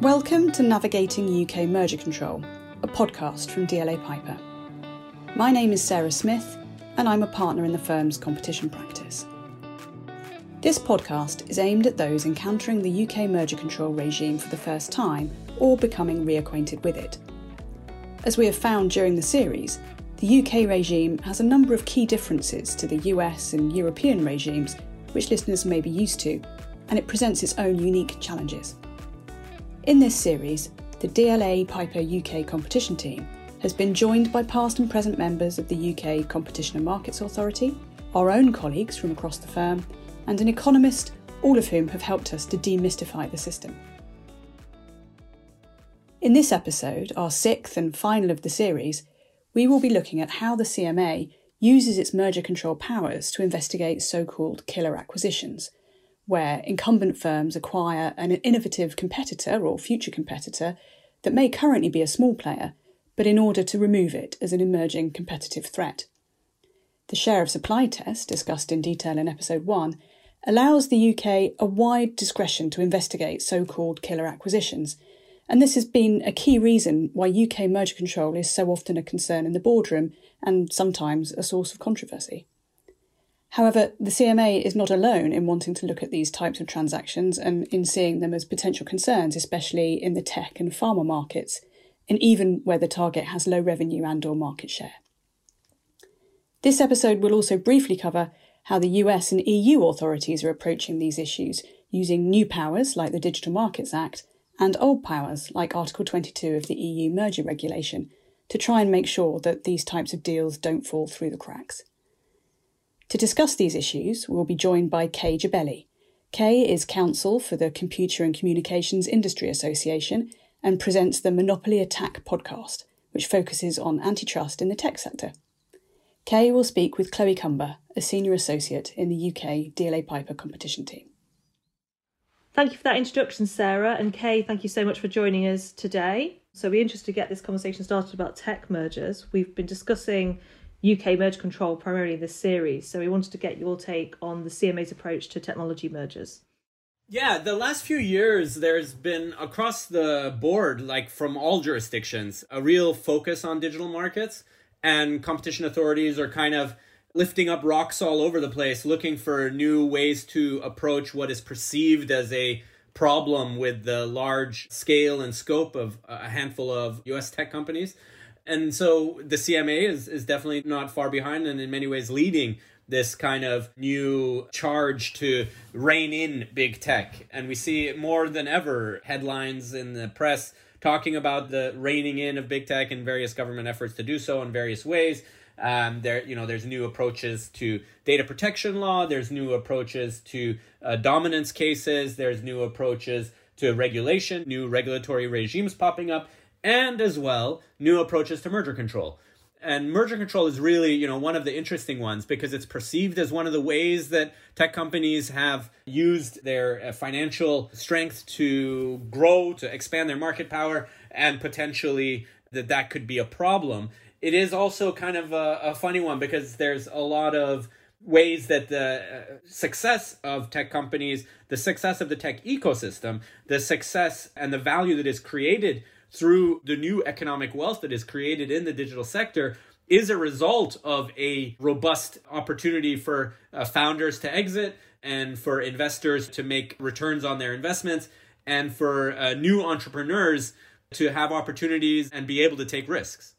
Welcome to Navigating UK Merger Control, a podcast from DLA Piper. My name is Sarah Smith, and I'm a partner in the firm's competition practice. This podcast is aimed at those encountering the UK merger control regime for the first time or becoming reacquainted with it. As we have found during the series, the UK regime has a number of key differences to the US and European regimes which listeners may be used to, and it presents its own unique challenges. In this series, the DLA Piper UK competition team has been joined by past and present members of the UK Competition and Markets Authority, our own colleagues from across the firm, and an economist, all of whom have helped us to demystify the system. In this episode, our sixth and final of the series, we will be looking at how the CMA uses its merger control powers to investigate so called killer acquisitions where incumbent firms acquire an innovative competitor or future competitor that may currently be a small player, but in order to remove it as an emerging competitive threat. The share of supply test, discussed in detail in episode 1, allows the UK a wide discretion to investigate so called killer acquisitions, and this has been a key reason why UK merger control is so often a concern in the boardroom and sometimes a source of controversy. However, the CMA is not alone in wanting to look at these types of transactions and in seeing them as potential concerns, especially in the tech and pharma markets, and even where the target has low revenue and or market share. This episode will also briefly cover how the US and EU authorities are approaching these issues using new powers like the Digital Markets Act and old powers like Article 22 of the EU merger regulation to try and make sure that these types of deals don't fall through the cracks. To discuss these issues, we'll be joined by Kay Jebelli. Kay is counsel for the Computer and Communications Industry Association and presents the Monopoly Attack podcast, which focuses on antitrust in the tech sector. Kay will speak with Chloe Cumber, a senior associate in the UK DLA Piper competition team. Thank you for that introduction, Sarah. And Kay, thank you so much for joining us today. So, we're interested to get this conversation started about tech mergers. We've been discussing UK merge control primarily this series. So we wanted to get your take on the CMA's approach to technology mergers. Yeah, the last few years, there's been across the board, like from all jurisdictions, a real focus on digital markets. And competition authorities are kind of lifting up rocks all over the place, looking for new ways to approach what is perceived as a problem with the large scale and scope of a handful of US tech companies. And so the CMA is, is definitely not far behind and in many ways leading this kind of new charge to rein in big tech. And we see more than ever headlines in the press talking about the reining in of big tech and various government efforts to do so in various ways. Um, there, you know, there's new approaches to data protection law. There's new approaches to uh, dominance cases. There's new approaches to regulation, new regulatory regimes popping up and as well new approaches to merger control. And merger control is really, you know, one of the interesting ones because it's perceived as one of the ways that tech companies have used their uh, financial strength to grow, to expand their market power, and potentially that that could be a problem. It is also kind of a, a funny one because there's a lot of ways that the uh, success of tech companies, the success of the tech ecosystem, the success and the value that is created through the new economic wealth that is created in the digital sector is a result of a robust opportunity for uh, founders to exit and for investors to make returns on their investments and for uh, new entrepreneurs to have opportunities and be able to take risks.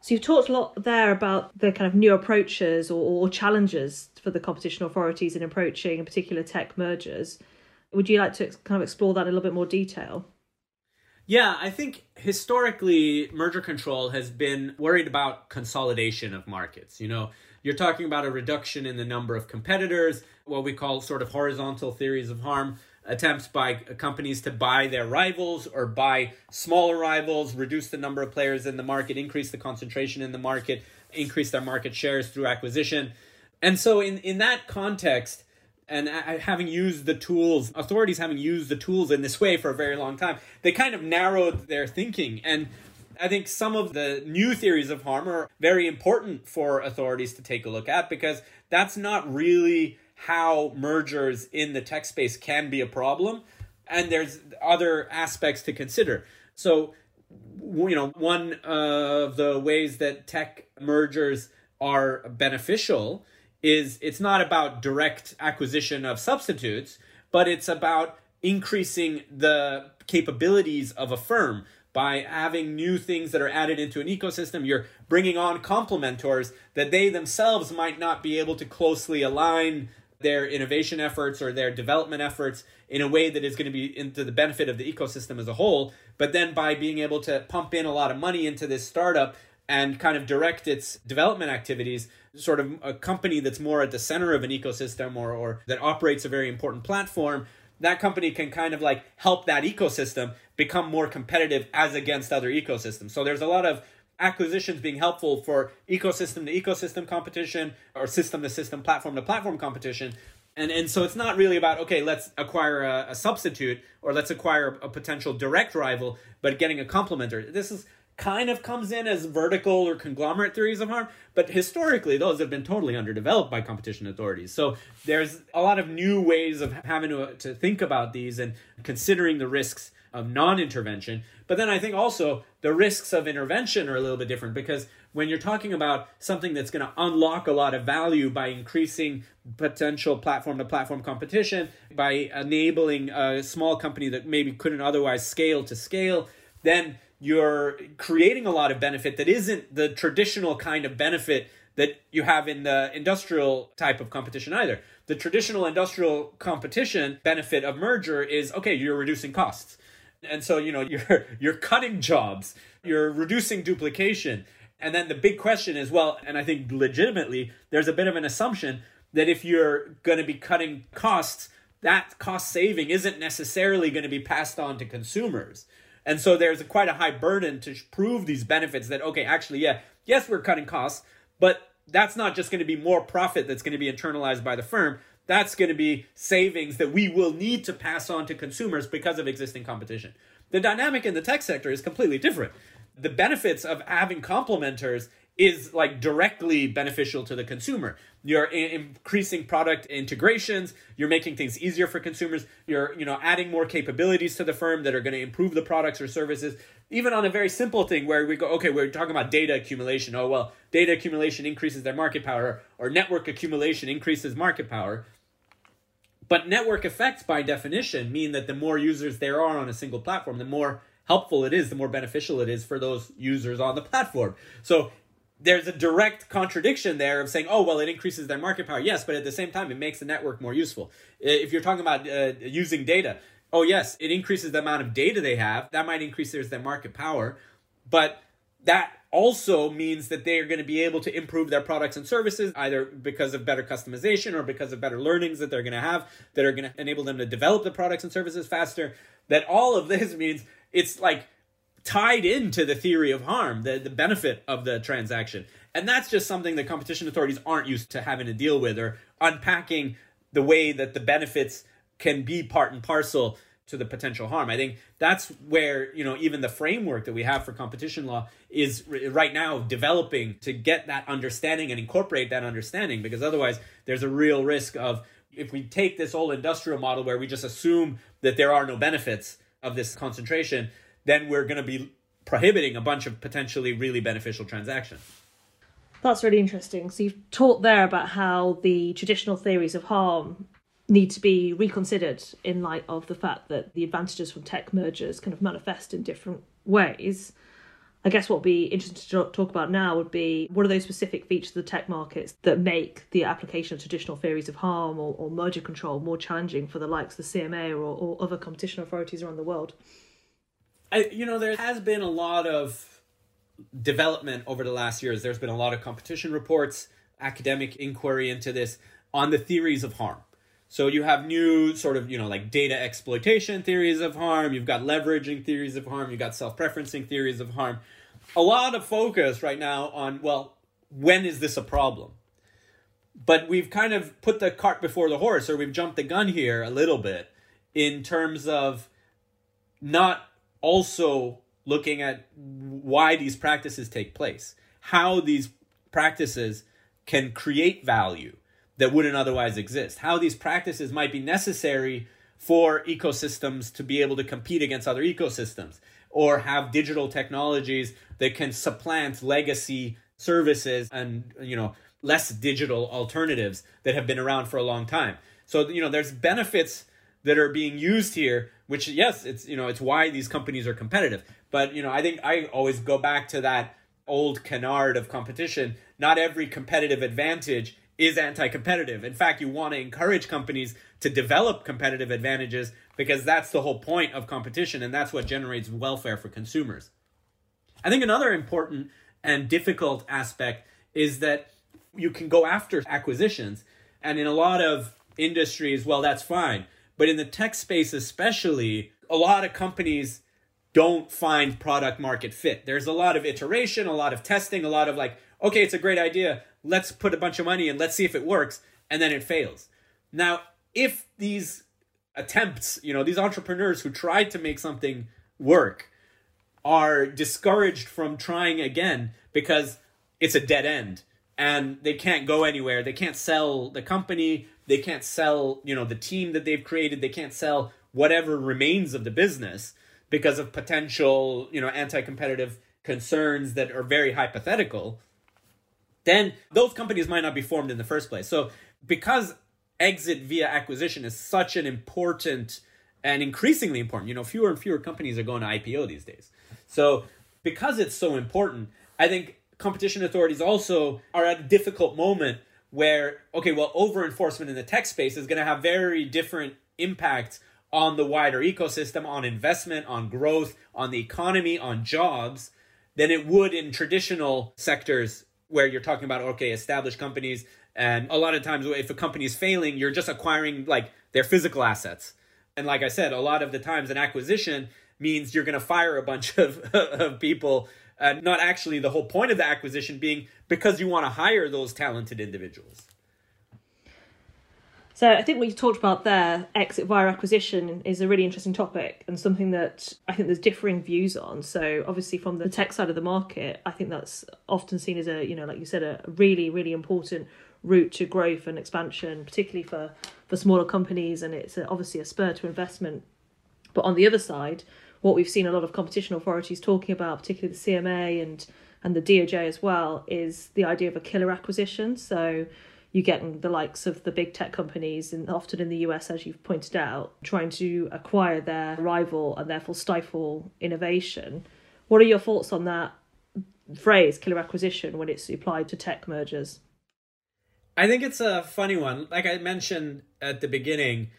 So you've talked a lot there about the kind of new approaches or, or challenges for the competition authorities in approaching particular tech mergers. Would you like to kind of explore that in a little bit more detail? Yeah, I think historically, merger control has been worried about consolidation of markets. You know, you're talking about a reduction in the number of competitors, what we call sort of horizontal theories of harm, attempts by companies to buy their rivals or buy smaller rivals, reduce the number of players in the market, increase the concentration in the market, increase their market shares through acquisition. And so, in, in that context, and having used the tools, authorities having used the tools in this way for a very long time, they kind of narrowed their thinking. And I think some of the new theories of harm are very important for authorities to take a look at because that's not really how mergers in the tech space can be a problem. and there's other aspects to consider. So, you know, one of the ways that tech mergers are beneficial is it's not about direct acquisition of substitutes, but it's about increasing the capabilities of a firm by having new things that are added into an ecosystem. You're bringing on complementors that they themselves might not be able to closely align their innovation efforts or their development efforts in a way that is going to be into the benefit of the ecosystem as a whole. But then by being able to pump in a lot of money into this startup and kind of direct its development activities, sort of a company that's more at the center of an ecosystem or, or that operates a very important platform, that company can kind of like help that ecosystem become more competitive as against other ecosystems. So there's a lot of acquisitions being helpful for ecosystem to ecosystem competition or system to system, platform to platform competition. And, and so it's not really about, okay, let's acquire a, a substitute or let's acquire a potential direct rival, but getting a complementer. This is kind of comes in as vertical or conglomerate theories of harm, but historically those have been totally underdeveloped by competition authorities. So there's a lot of new ways of having to, to think about these and considering the risks of non-intervention. But then I think also the risks of intervention are a little bit different because when you're talking about something that's going to unlock a lot of value by increasing potential platform to platform competition, by enabling a small company that maybe couldn't otherwise scale to scale, then you're creating a lot of benefit that isn't the traditional kind of benefit that you have in the industrial type of competition either. The traditional industrial competition benefit of merger is okay, you're reducing costs. And so, you know, you're you're cutting jobs, you're reducing duplication. And then the big question is, well, and I think legitimately there's a bit of an assumption that if you're going to be cutting costs, that cost saving isn't necessarily going to be passed on to consumers. And so there's a, quite a high burden to prove these benefits that, okay, actually, yeah, yes, we're cutting costs, but that's not just going to be more profit that's going to be internalized by the firm that's going to be savings that we will need to pass on to consumers because of existing competition. The dynamic in the tech sector is completely different. The benefits of having complementers is like directly beneficial to the consumer. You're increasing product integrations, you're making things easier for consumers, you're, you know, adding more capabilities to the firm that are going to improve the products or services. Even on a very simple thing where we go, okay, we're talking about data accumulation. Oh, well, data accumulation increases their market power or network accumulation increases market power but network effects, by definition, mean that the more users there are on a single platform, the more helpful it is, the more beneficial it is for those users on the platform. So there's a direct contradiction there of saying, oh, well, it increases their market power. Yes, but at the same time, it makes the network more useful. If you're talking about uh, using data, oh, yes, it increases the amount of data they have. That might increase their market power. But that also means that they are going to be able to improve their products and services either because of better customization or because of better learnings that they're going to have that are going to enable them to develop the products and services faster that all of this means it's like tied into the theory of harm the, the benefit of the transaction and that's just something that competition authorities aren't used to having to deal with or unpacking the way that the benefits can be part and parcel to the potential harm. I think that's where, you know, even the framework that we have for competition law is right now developing to get that understanding and incorporate that understanding because otherwise there's a real risk of if we take this old industrial model where we just assume that there are no benefits of this concentration, then we're going to be prohibiting a bunch of potentially really beneficial transactions. That's really interesting. So you've talked there about how the traditional theories of harm need to be reconsidered in light of the fact that the advantages from tech mergers kind of manifest in different ways. I guess what would be interesting to talk about now would be what are those specific features of the tech markets that make the application of traditional theories of harm or, or merger control more challenging for the likes of the CMA or, or other competition authorities around the world? I, you know, there has been a lot of development over the last years. There's been a lot of competition reports, academic inquiry into this on the theories of harm. So you have new sort of, you know, like data exploitation theories of harm, you've got leveraging theories of harm, you've got self-preferencing theories of harm. A lot of focus right now on, well, when is this a problem? But we've kind of put the cart before the horse, or we've jumped the gun here a little bit in terms of not also looking at why these practices take place, how these practices can create value that wouldn't otherwise exist, how these practices might be necessary for ecosystems to be able to compete against other ecosystems or have digital technologies that can supplant legacy services and you know less digital alternatives that have been around for a long time. So you know there's benefits that are being used here which yes it's you know it's why these companies are competitive. But you know i think i always go back to that old canard of competition. Not every competitive advantage is anti-competitive. In fact you want to encourage companies to develop competitive advantages because that's the whole point of competition and that's what generates welfare for consumers. I think another important and difficult aspect is that you can go after acquisitions and in a lot of industries well that's fine but in the tech space, especially, a lot of companies don't find product market fit. There's a lot of iteration, a lot of testing, a lot of like, okay, it's a great idea. Let's put a bunch of money in, let's see if it works. And then it fails. Now, if these attempts, you know, these entrepreneurs who tried to make something work are discouraged from trying again because it's a dead end and they can't go anywhere, they can't sell the company, they can't sell, you know, the team that they've created. They can't sell whatever remains of the business because of potential, you know, anti-competitive concerns that are very hypothetical. Then those companies might not be formed in the first place. So because exit via acquisition is such an important and increasingly important, you know, fewer and fewer companies are going to IPO these days. So because it's so important, I think competition authorities also are at a difficult moment where okay well over enforcement in the tech space is going to have very different impacts on the wider ecosystem on investment on growth on the economy on jobs than it would in traditional sectors where you're talking about okay established companies. And a lot of times if a company is failing you're just acquiring like their physical assets. And like i said a lot of the times an acquisition means you're going to fire a bunch of, of people uh, not actually the whole point of the acquisition being because you want to hire those talented individuals. So I think what you talked about there, exit via acquisition, is a really interesting topic and something that I think there's differing views on. So obviously from the tech side of the market, I think that's often seen as a, you know, like you said, a really, really important route to growth and expansion, particularly for, for smaller companies, and it's obviously a spur to investment. But on the other side, what we've seen a lot of competition authorities talking about, particularly the CMA and and the DOJ as well, is the idea of a killer acquisition. So you're getting the likes of the big tech companies, and often in the US, as you've pointed out, trying to acquire their rival and therefore stifle innovation. What are your thoughts on that phrase, killer acquisition, when it's applied to tech mergers? I think it's a funny one. Like I mentioned at the beginning,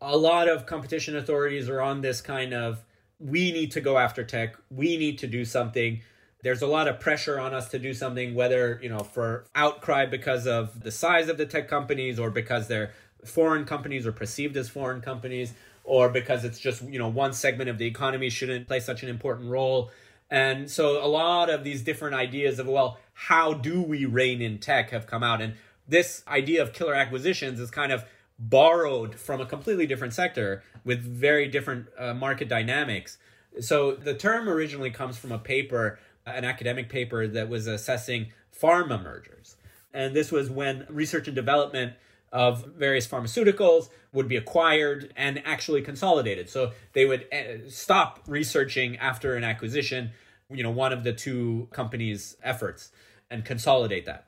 a lot of competition authorities are on this kind of we need to go after tech. We need to do something. There's a lot of pressure on us to do something, whether, you know, for outcry because of the size of the tech companies or because they're foreign companies or perceived as foreign companies or because it's just, you know, one segment of the economy shouldn't play such an important role. And so a lot of these different ideas of, well, how do we rein in tech have come out. And this idea of killer acquisitions is kind of borrowed from a completely different sector with very different uh, market dynamics. So the term originally comes from a paper, an academic paper that was assessing pharma mergers. And this was when research and development of various pharmaceuticals would be acquired and actually consolidated. So they would uh, stop researching after an acquisition, you know, one of the two companies' efforts and consolidate that.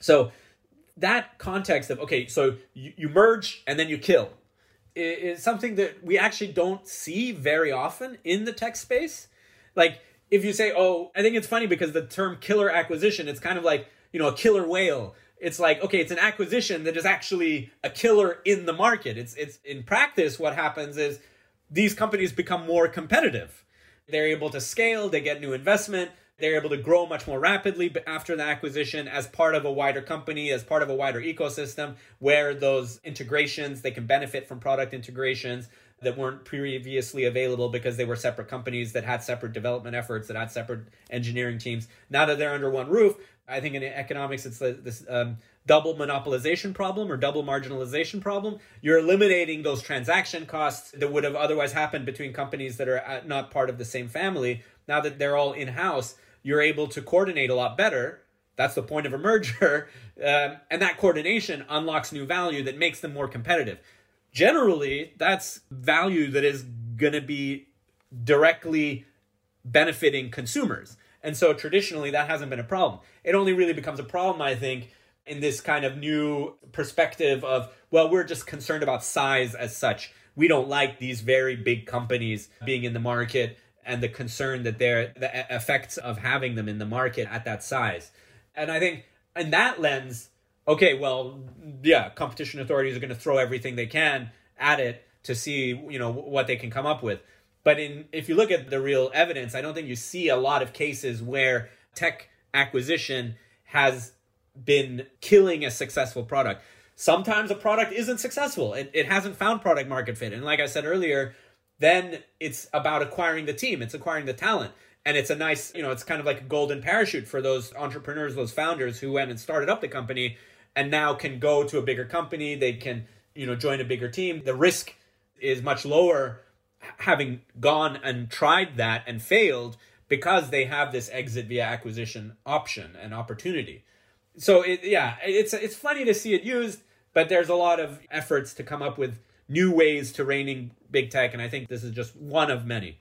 So that context of okay, so you, you merge and then you kill is something that we actually don't see very often in the tech space. Like if you say, "Oh, I think it's funny because the term killer acquisition, it's kind of like, you know, a killer whale." It's like, okay, it's an acquisition that is actually a killer in the market. It's it's in practice what happens is these companies become more competitive. They're able to scale, they get new investment, they're able to grow much more rapidly after the acquisition as part of a wider company, as part of a wider ecosystem where those integrations, they can benefit from product integrations that weren't previously available because they were separate companies that had separate development efforts, that had separate engineering teams. Now that they're under one roof, I think in economics it's this um, double monopolization problem or double marginalization problem. You're eliminating those transaction costs that would have otherwise happened between companies that are not part of the same family. Now that they're all in house, you're able to coordinate a lot better. That's the point of a merger. Um, and that coordination unlocks new value that makes them more competitive. generally that's value that is going to be directly benefiting consumers. And so traditionally that hasn't been a problem. It only really becomes a problem, I think, in this kind of new perspective of, well, we're just concerned about size as such. We don't like these very big companies being in the market and the concern that they're the effects of having them in the market at that size. And I think in that lens, okay, well, yeah, competition authorities are going to throw everything they can at it to see, you know, what they can come up with. But in if you look at the real evidence, I don't think you see a lot of cases where tech acquisition has been killing a successful product. Sometimes a product isn't successful. It, it hasn't found product market fit. And like I said earlier, then it's about acquiring the team, it's acquiring the talent. And it's a nice, you know, it's kind of like a golden parachute for those entrepreneurs, those founders who went and started up the company and now can go to a bigger company. They can, you know, join a bigger team. The risk is much lower having gone and tried that and failed because they have this exit via acquisition option and opportunity. So it, yeah, it's it's funny to see it used, but there's a lot of efforts to come up with new ways to reigning big tech, and I think this is just one of many.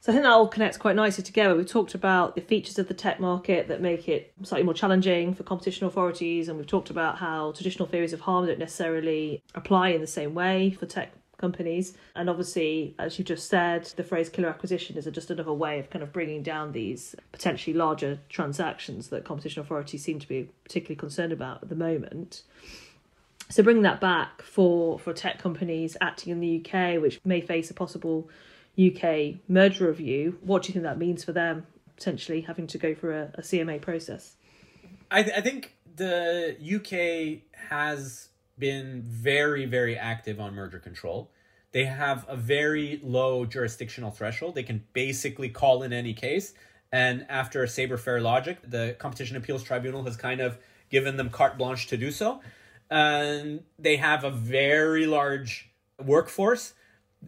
So I think that all connects quite nicely together. We talked about the features of the tech market that make it slightly more challenging for competition authorities, and we've talked about how traditional theories of harm don't necessarily apply in the same way for tech companies. And obviously, as you just said, the phrase killer acquisition is just another way of kind of bringing down these potentially larger transactions that competition authorities seem to be particularly concerned about at the moment. So bringing that back for, for tech companies acting in the UK, which may face a possible UK merger review, what do you think that means for them potentially having to go through a, a CMA process? I, th- I think the UK has been very, very active on merger control. They have a very low jurisdictional threshold. They can basically call in any case. And after Sabre Farelogix, the Competition Appeals Tribunal has kind of given them carte blanche to do so. And they have a very large workforce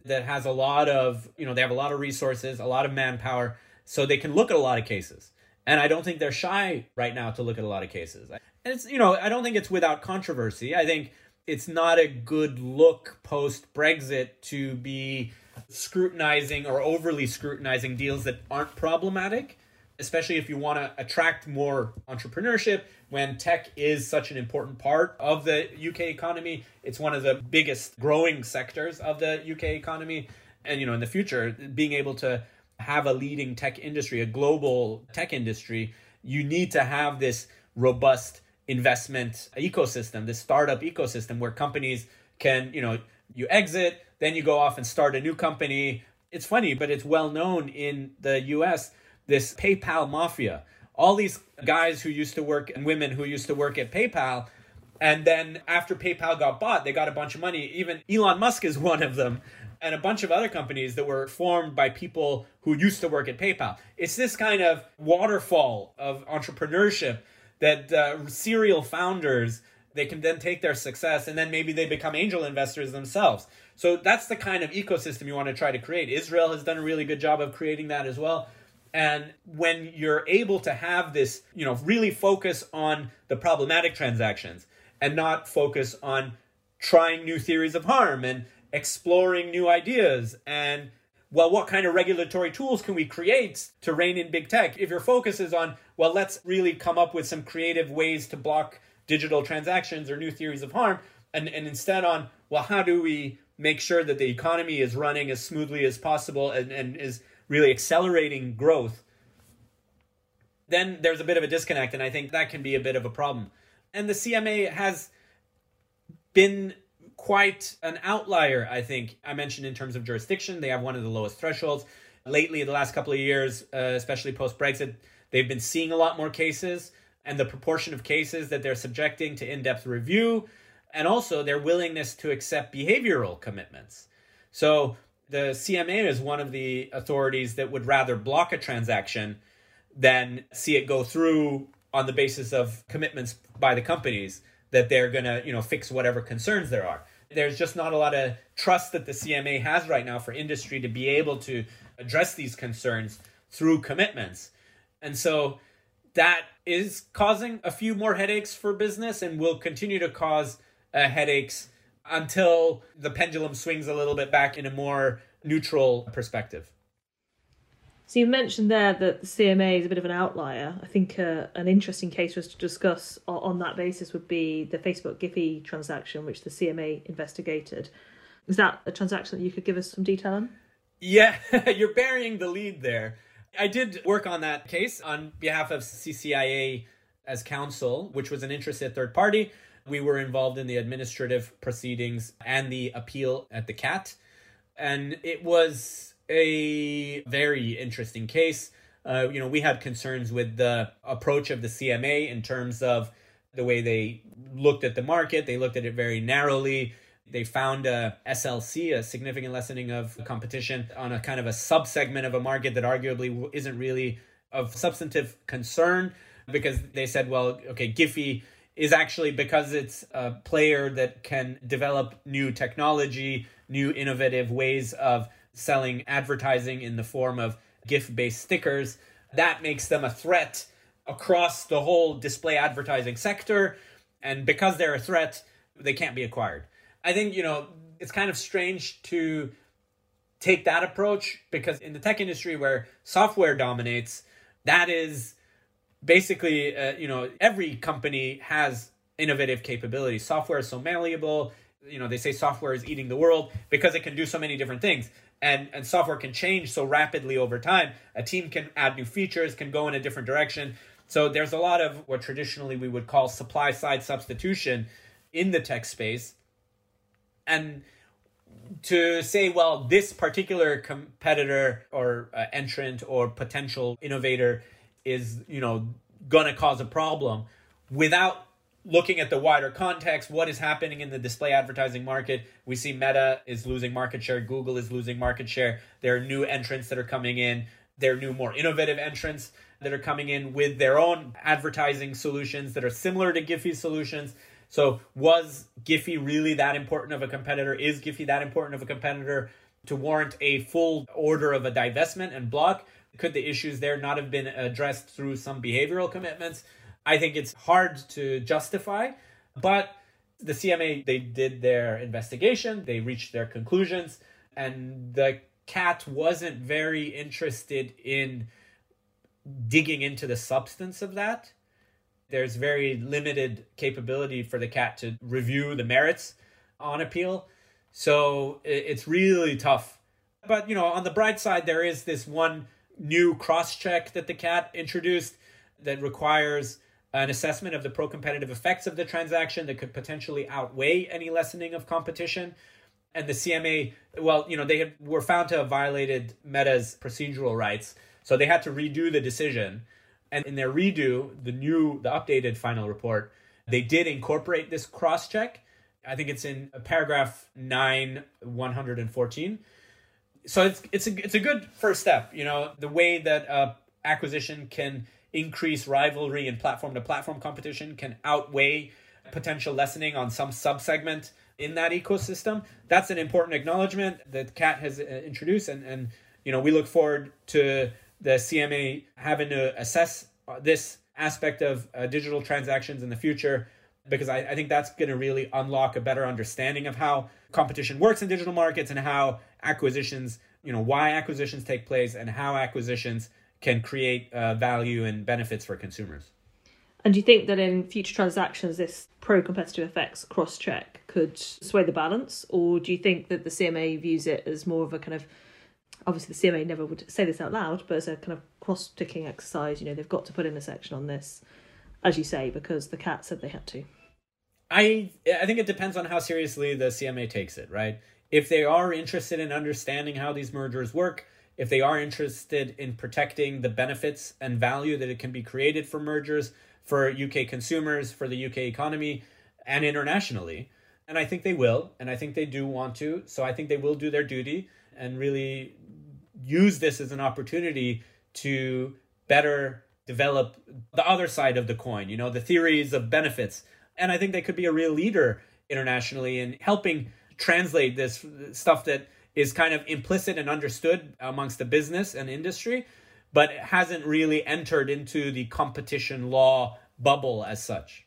that has a lot of, you know, they have a lot of resources, a lot of manpower, so they can look at a lot of cases. And I don't think they're shy right now to look at a lot of cases. And it's, you know, I don't think it's without controversy. I think it's not a good look post Brexit to be scrutinizing or overly scrutinizing deals that aren't problematic, especially if you want to attract more entrepreneurship when tech is such an important part of the UK economy. It's one of the biggest growing sectors of the UK economy. And, you know, in the future, being able to have a leading tech industry, a global tech industry, you need to have this robust investment ecosystem, this startup ecosystem where companies can, you know, you exit, then you go off and start a new company. It's funny, but it's well known in the US, this PayPal mafia. All these guys who used to work and women who used to work at PayPal. And then after PayPal got bought, they got a bunch of money. Even Elon Musk is one of them and a bunch of other companies that were formed by people who used to work at PayPal. It's this kind of waterfall of entrepreneurship that uh, serial founders they can then take their success and then maybe they become angel investors themselves. So that's the kind of ecosystem you want to try to create. Israel has done a really good job of creating that as well. And when you're able to have this, you know, really focus on the problematic transactions and not focus on trying new theories of harm and exploring new ideas and well, what kind of regulatory tools can we create to rein in big tech? If your focus is on, well, let's really come up with some creative ways to block digital transactions or new theories of harm, and, and instead on, well, how do we make sure that the economy is running as smoothly as possible and, and is really accelerating growth, then there's a bit of a disconnect, and I think that can be a bit of a problem. And the CMA has been quite an outlier, I think. I mentioned in terms of jurisdiction, they have one of the lowest thresholds. Lately, the last couple of years, uh, especially post Brexit, they've been seeing a lot more cases, and the proportion of cases that they're subjecting to in depth review, and also their willingness to accept behavioral commitments. So, the CMA is one of the authorities that would rather block a transaction than see it go through on the basis of commitments by the companies that they're going to, you know, fix whatever concerns there are. There's just not a lot of trust that the CMA has right now for industry to be able to address these concerns through commitments. And so that is causing a few more headaches for business and will continue to cause uh, headaches until the pendulum swings a little bit back in a more neutral perspective. So you mentioned there that the CMA is a bit of an outlier. I think uh, an interesting case for us to discuss on that basis would be the Facebook Giphy transaction, which the CMA investigated. Is that a transaction that you could give us some detail on? Yeah, you're burying the lead there. I did work on that case on behalf of CCIA as counsel, which was an interested third party. We were involved in the administrative proceedings and the appeal at the CAT. And it was a very interesting case. Uh, you know, we had concerns with the approach of the CMA in terms of the way they looked at the market. They looked at it very narrowly. They found a SLC, a significant lessening of competition, on a kind of a subsegment of a market that arguably isn't really of substantive concern because they said, well, okay, Giphy is actually because it's a player that can develop new technology, new innovative ways of selling advertising in the form of GIF based stickers. That makes them a threat across the whole display advertising sector. And because they're a threat, they can't be acquired. I think, you know, it's kind of strange to take that approach because in the tech industry where software dominates, that is basically, uh, you know, every company has innovative capabilities. Software is so malleable. You know, they say software is eating the world because it can do so many different things. And, and software can change so rapidly over time. A team can add new features, can go in a different direction. So there's a lot of what traditionally we would call supply side substitution in the tech space and to say, well, this particular competitor or uh, entrant or potential innovator is, you know, going to cause a problem without looking at the wider context, what is happening in the display advertising market. We see Meta is losing market share, Google is losing market share. There are new entrants that are coming in, there are new, more innovative entrants that are coming in with their own advertising solutions that are similar to Giphy solutions. So was Giphy really that important of a competitor? Is Giphy that important of a competitor to warrant a full order of a divestment and block? Could the issues there not have been addressed through some behavioral commitments? I think it's hard to justify, but the CMA they did their investigation, they reached their conclusions, and the cat wasn't very interested in digging into the substance of that there's very limited capability for the cat to review the merits on appeal. So it's really tough. But, you know, on the bright side, there is this one new cross check that the cat introduced that requires an assessment of the pro competitive effects of the transaction that could potentially outweigh any lessening of competition. And the CMA, well, you know, they had, were found to have violated Meta's procedural rights. So they had to redo the decision and in their redo, the new, the updated final report, they did incorporate this cross check. I think it's in paragraph 9, 114. So it's it's a it's a good first step. You know the way that uh, acquisition can increase rivalry and platform to platform competition can outweigh potential lessening on some subsegment in that ecosystem. That's an important acknowledgement that CAT has uh, introduced, and and you know we look forward to the CMA having to assess this aspect of uh, digital transactions in the future because I, I think that's going to really unlock a better understanding of how competition works in digital markets and how acquisitions, you know, why acquisitions take place and how acquisitions can create uh, value and benefits for consumers. And do you think that in future transactions, this pro competitive effects cross check could sway the balance? Or do you think that the CMA views it as more of a kind of obviously the CMA never would say this out loud, but as a kind of cross ticking exercise, you know, they've got to put in a section on this, as you say, because the cat said they had to. I I think it depends on how seriously the CMA takes it, right? If they are interested in understanding how these mergers work, if they are interested in protecting the benefits and value that it can be created for mergers for UK consumers, for the UK economy, and internationally, and I think they will, and I think they do want to, so I think they will do their duty and really use this as an opportunity to better develop the other side of the coin, you know, the theories of benefits. And I think they could be a real leader internationally in helping translate this stuff that is kind of implicit and understood amongst the business and industry, but hasn't really entered into the competition law bubble as such.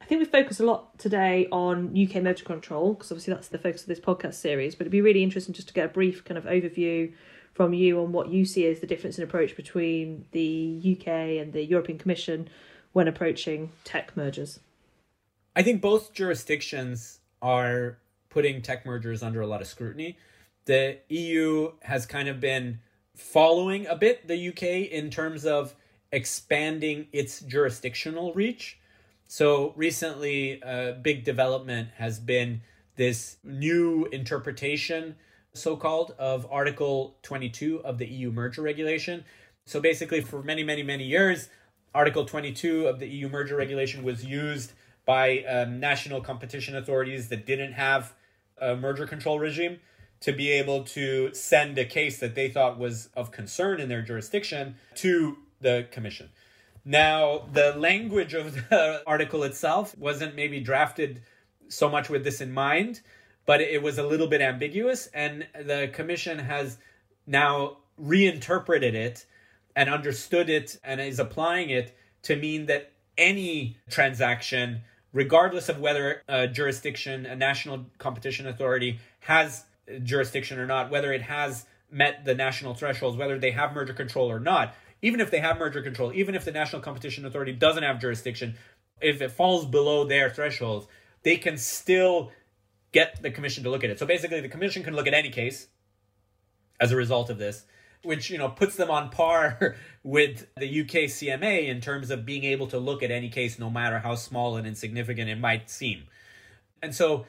I think we focus a lot today on UK merger control because obviously that's the focus of this podcast series. But it'd be really interesting just to get a brief kind of overview from you on what you see as the difference in approach between the UK and the European Commission when approaching tech mergers. I think both jurisdictions are putting tech mergers under a lot of scrutiny. The EU has kind of been following a bit the UK in terms of expanding its jurisdictional reach. So recently, a big development has been this new interpretation, so called, of Article 22 of the EU merger regulation. So basically, for many, many, many years, Article 22 of the EU merger regulation was used by um, national competition authorities that didn't have a merger control regime to be able to send a case that they thought was of concern in their jurisdiction to the commission. Now, the language of the article itself wasn't maybe drafted so much with this in mind, but it was a little bit ambiguous, and the commission has now reinterpreted it and understood it and is applying it to mean that any transaction regardless of whether a jurisdiction, a national competition authority has jurisdiction or not, whether it has met the national thresholds, whether they have merger control or not, even if they have merger control, even if the national competition authority doesn't have jurisdiction, if it falls below their thresholds, they can still get the commission to look at it. So basically, the commission can look at any case as a result of this which you know puts them on par with the UK CMA in terms of being able to look at any case no matter how small and insignificant it might seem. And so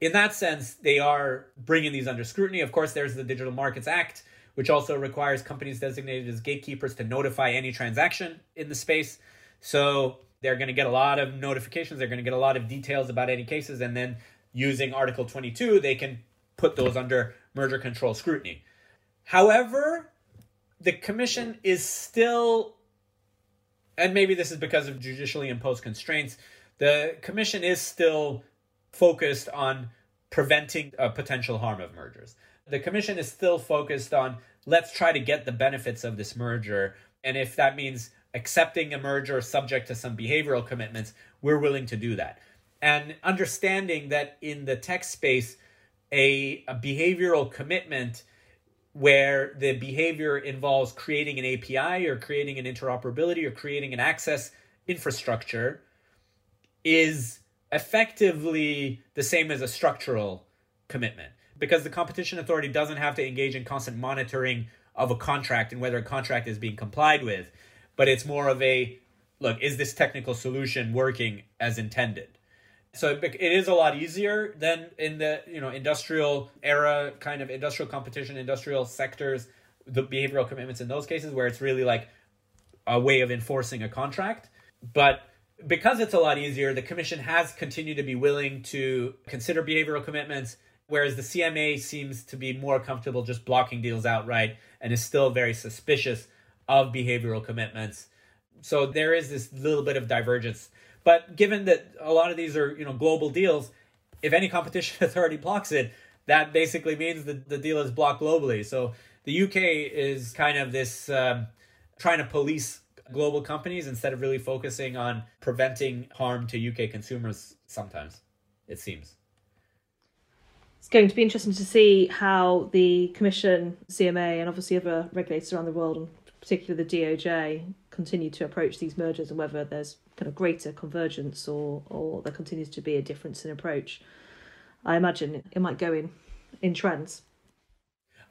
in that sense they are bringing these under scrutiny. Of course there's the Digital Markets Act which also requires companies designated as gatekeepers to notify any transaction in the space. So they're going to get a lot of notifications, they're going to get a lot of details about any cases and then using Article 22 they can put those under merger control scrutiny. However, the commission is still, and maybe this is because of judicially imposed constraints, the commission is still focused on preventing a potential harm of mergers. The commission is still focused on let's try to get the benefits of this merger. And if that means accepting a merger subject to some behavioral commitments, we're willing to do that. And understanding that in the tech space, a, a behavioral commitment where the behavior involves creating an API or creating an interoperability or creating an access infrastructure is effectively the same as a structural commitment. Because the competition authority doesn't have to engage in constant monitoring of a contract and whether a contract is being complied with but it's more of a look is this technical solution working as intended so it is a lot easier than in the you know industrial era, kind of industrial competition, industrial sectors, the behavioral commitments in those cases where it's really like a way of enforcing a contract. But because it's a lot easier, the commission has continued to be willing to consider behavioral commitments, whereas the CMA seems to be more comfortable just blocking deals outright and is still very suspicious of behavioral commitments. So there is this little bit of divergence but given that a lot of these are you know global deals, if any competition authority blocks it, that basically means that the deal is blocked globally. So the UK is kind of this um, trying to police global companies instead of really focusing on preventing harm to UK consumers. Sometimes it seems. It's going to be interesting to see how the Commission, CMA, and obviously other regulators around the world, and particularly the DOJ, continue to approach these mergers and whether there's kind of greater convergence or or there continues to be a difference in approach. I imagine it might go in in trends.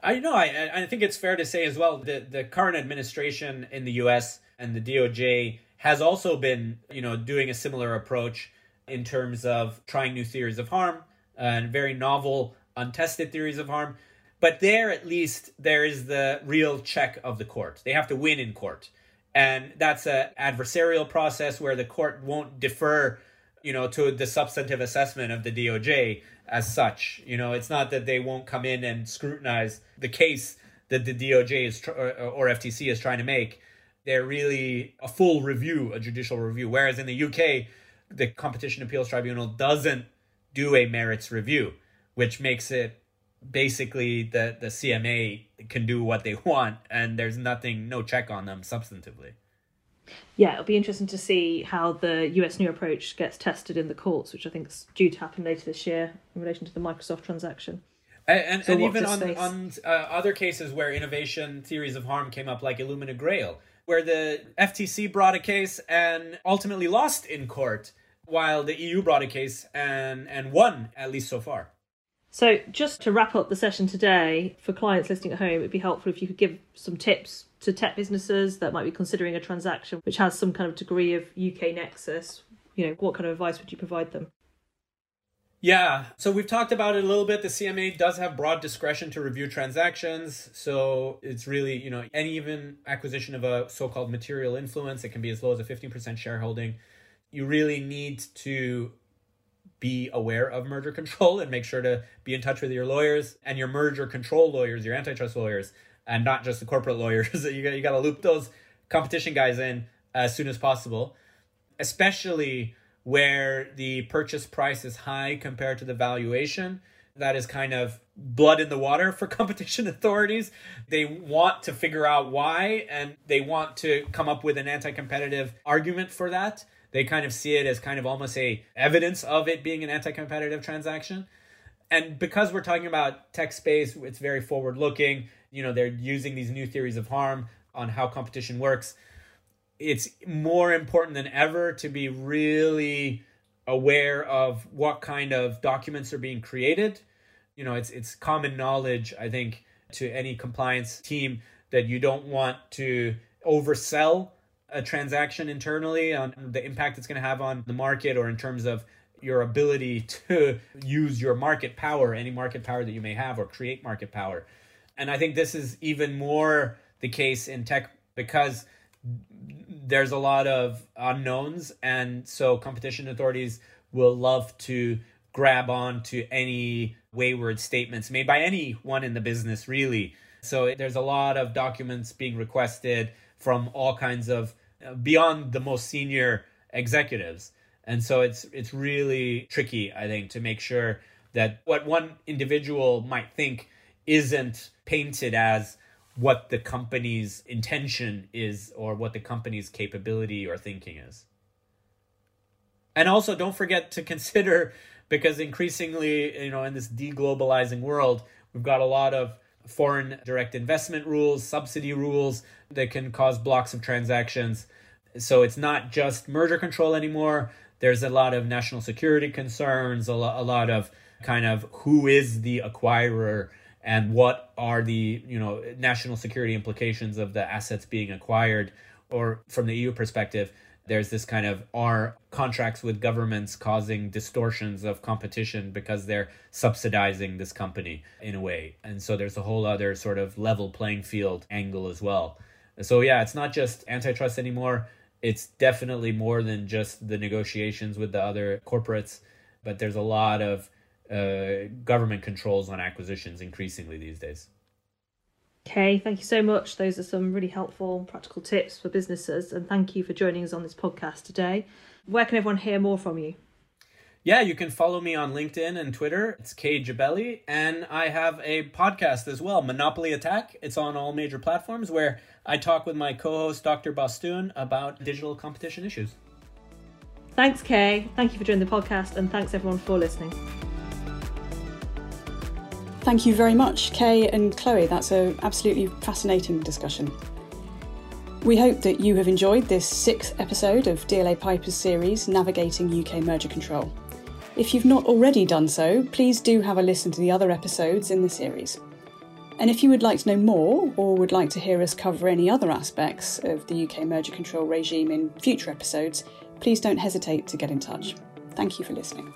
I know. I I think it's fair to say as well that the current administration in the U.S. and the DOJ has also been, you know, doing a similar approach in terms of trying new theories of harm and very novel, untested theories of harm. But there, at least, there is the real check of the court. They have to win in court. And that's a adversarial process where the court won't defer you know to the substantive assessment of the DOJ as such. You know it's not that they won't come in and scrutinize the case that the DOJ is tr- or, or FTC is trying to make. They're really a full review a judicial review. Whereas in the UK the competition appeals tribunal doesn't do a merits review which makes it basically the the CMA can do what they want and there's nothing no check on them substantively. Yeah, it'll be interesting to see how the US new approach gets tested in the courts, which I think is due to happen later this year in relation to the Microsoft transaction. And, and, so and even on, on uh, other cases where innovation theories of harm came up, like Illumina Grail, where the FTC brought a case and ultimately lost in court, while the EU brought a case and, and won, at least so far. So, just to wrap up the session today, for clients listening at home, it'd be helpful if you could give some tips to tech businesses that might be considering a transaction which has some kind of degree of UK nexus. You know, what kind of advice would you provide them? Yeah, so we've talked about it a little bit. The CMA does have broad discretion to review transactions. So it's really, you know, any even acquisition of a so called material influence, it can be as low as a 15% shareholding. You really need to be aware of merger control and make sure to be in touch with your lawyers and your merger control lawyers, your antitrust lawyers, and not just the corporate lawyers. you got, you got to loop those competition guys in as soon as possible, especially where the purchase price is high compared to the valuation. That is kind of blood in the water for competition authorities. They want to figure out why and they want to come up with an anti competitive argument for that. They kind of see it as kind of almost a evidence of it being an anti competitive transaction. And because we're talking about tech space, it's very forward looking. You know, they're using these new theories of harm on how competition works it's more important than ever to be really aware of what kind of documents are being created. You know, it's it's common knowledge, I think, to any compliance team that you don't want to oversell a transaction internally on the impact it's going to have on the market or in terms of your ability to use your market power, any market power that you may have, or create market power. And I think this is even more the case in tech because there's a lot of unknowns, and so competition authorities will love to grab on to any wayward statements made by anyone in the business, really. So there's a lot of documents being requested from all kinds of beyond the most senior executives. And so it's it's really tricky, I think, to make sure that what one individual might think isn't painted as what the company's intention is or what the company's capability or thinking is. And also don't forget to consider because increasingly, you know, in this deglobalizing world, we've got a lot of foreign direct investment rules, subsidy rules that can cause blocks of transactions. So it's not just merger control anymore. There's a lot of national security concerns, a, lo- a lot of kind of who is the acquirer and what are the you know national security implications of the assets being acquired or from the EU perspective there's this kind of are contracts with governments causing distortions of competition because they're subsidizing this company in a way? And so there's a whole other sort of level playing field angle as well. So yeah it's not just antitrust anymore. It's definitely more than just the negotiations with the other corporates but there's a lot of uh, government controls on acquisitions increasingly these days. Okay, thank you so much. Those are some really helpful practical tips for businesses, and thank you for joining us on this podcast today. Where can everyone hear more from you? Yeah, you can follow me on LinkedIn and Twitter. It's Kay Jebelli. And I have a podcast as well, Monopoly Attack. It's on all major platforms where I talk with my co host, Dr. Bostun, about digital competition issues. Thanks, Kay. Thank you for joining the podcast, and thanks everyone for listening. Thank you very much, Kay and Chloe. That's an absolutely fascinating discussion. We hope that you have enjoyed this sixth episode of DLA Piper's series, Navigating UK Merger Control. If you've not already done so, please do have a listen to the other episodes in the series. And if you would like to know more or would like to hear us cover any other aspects of the UK merger control regime in future episodes, please don't hesitate to get in touch. Thank you for listening.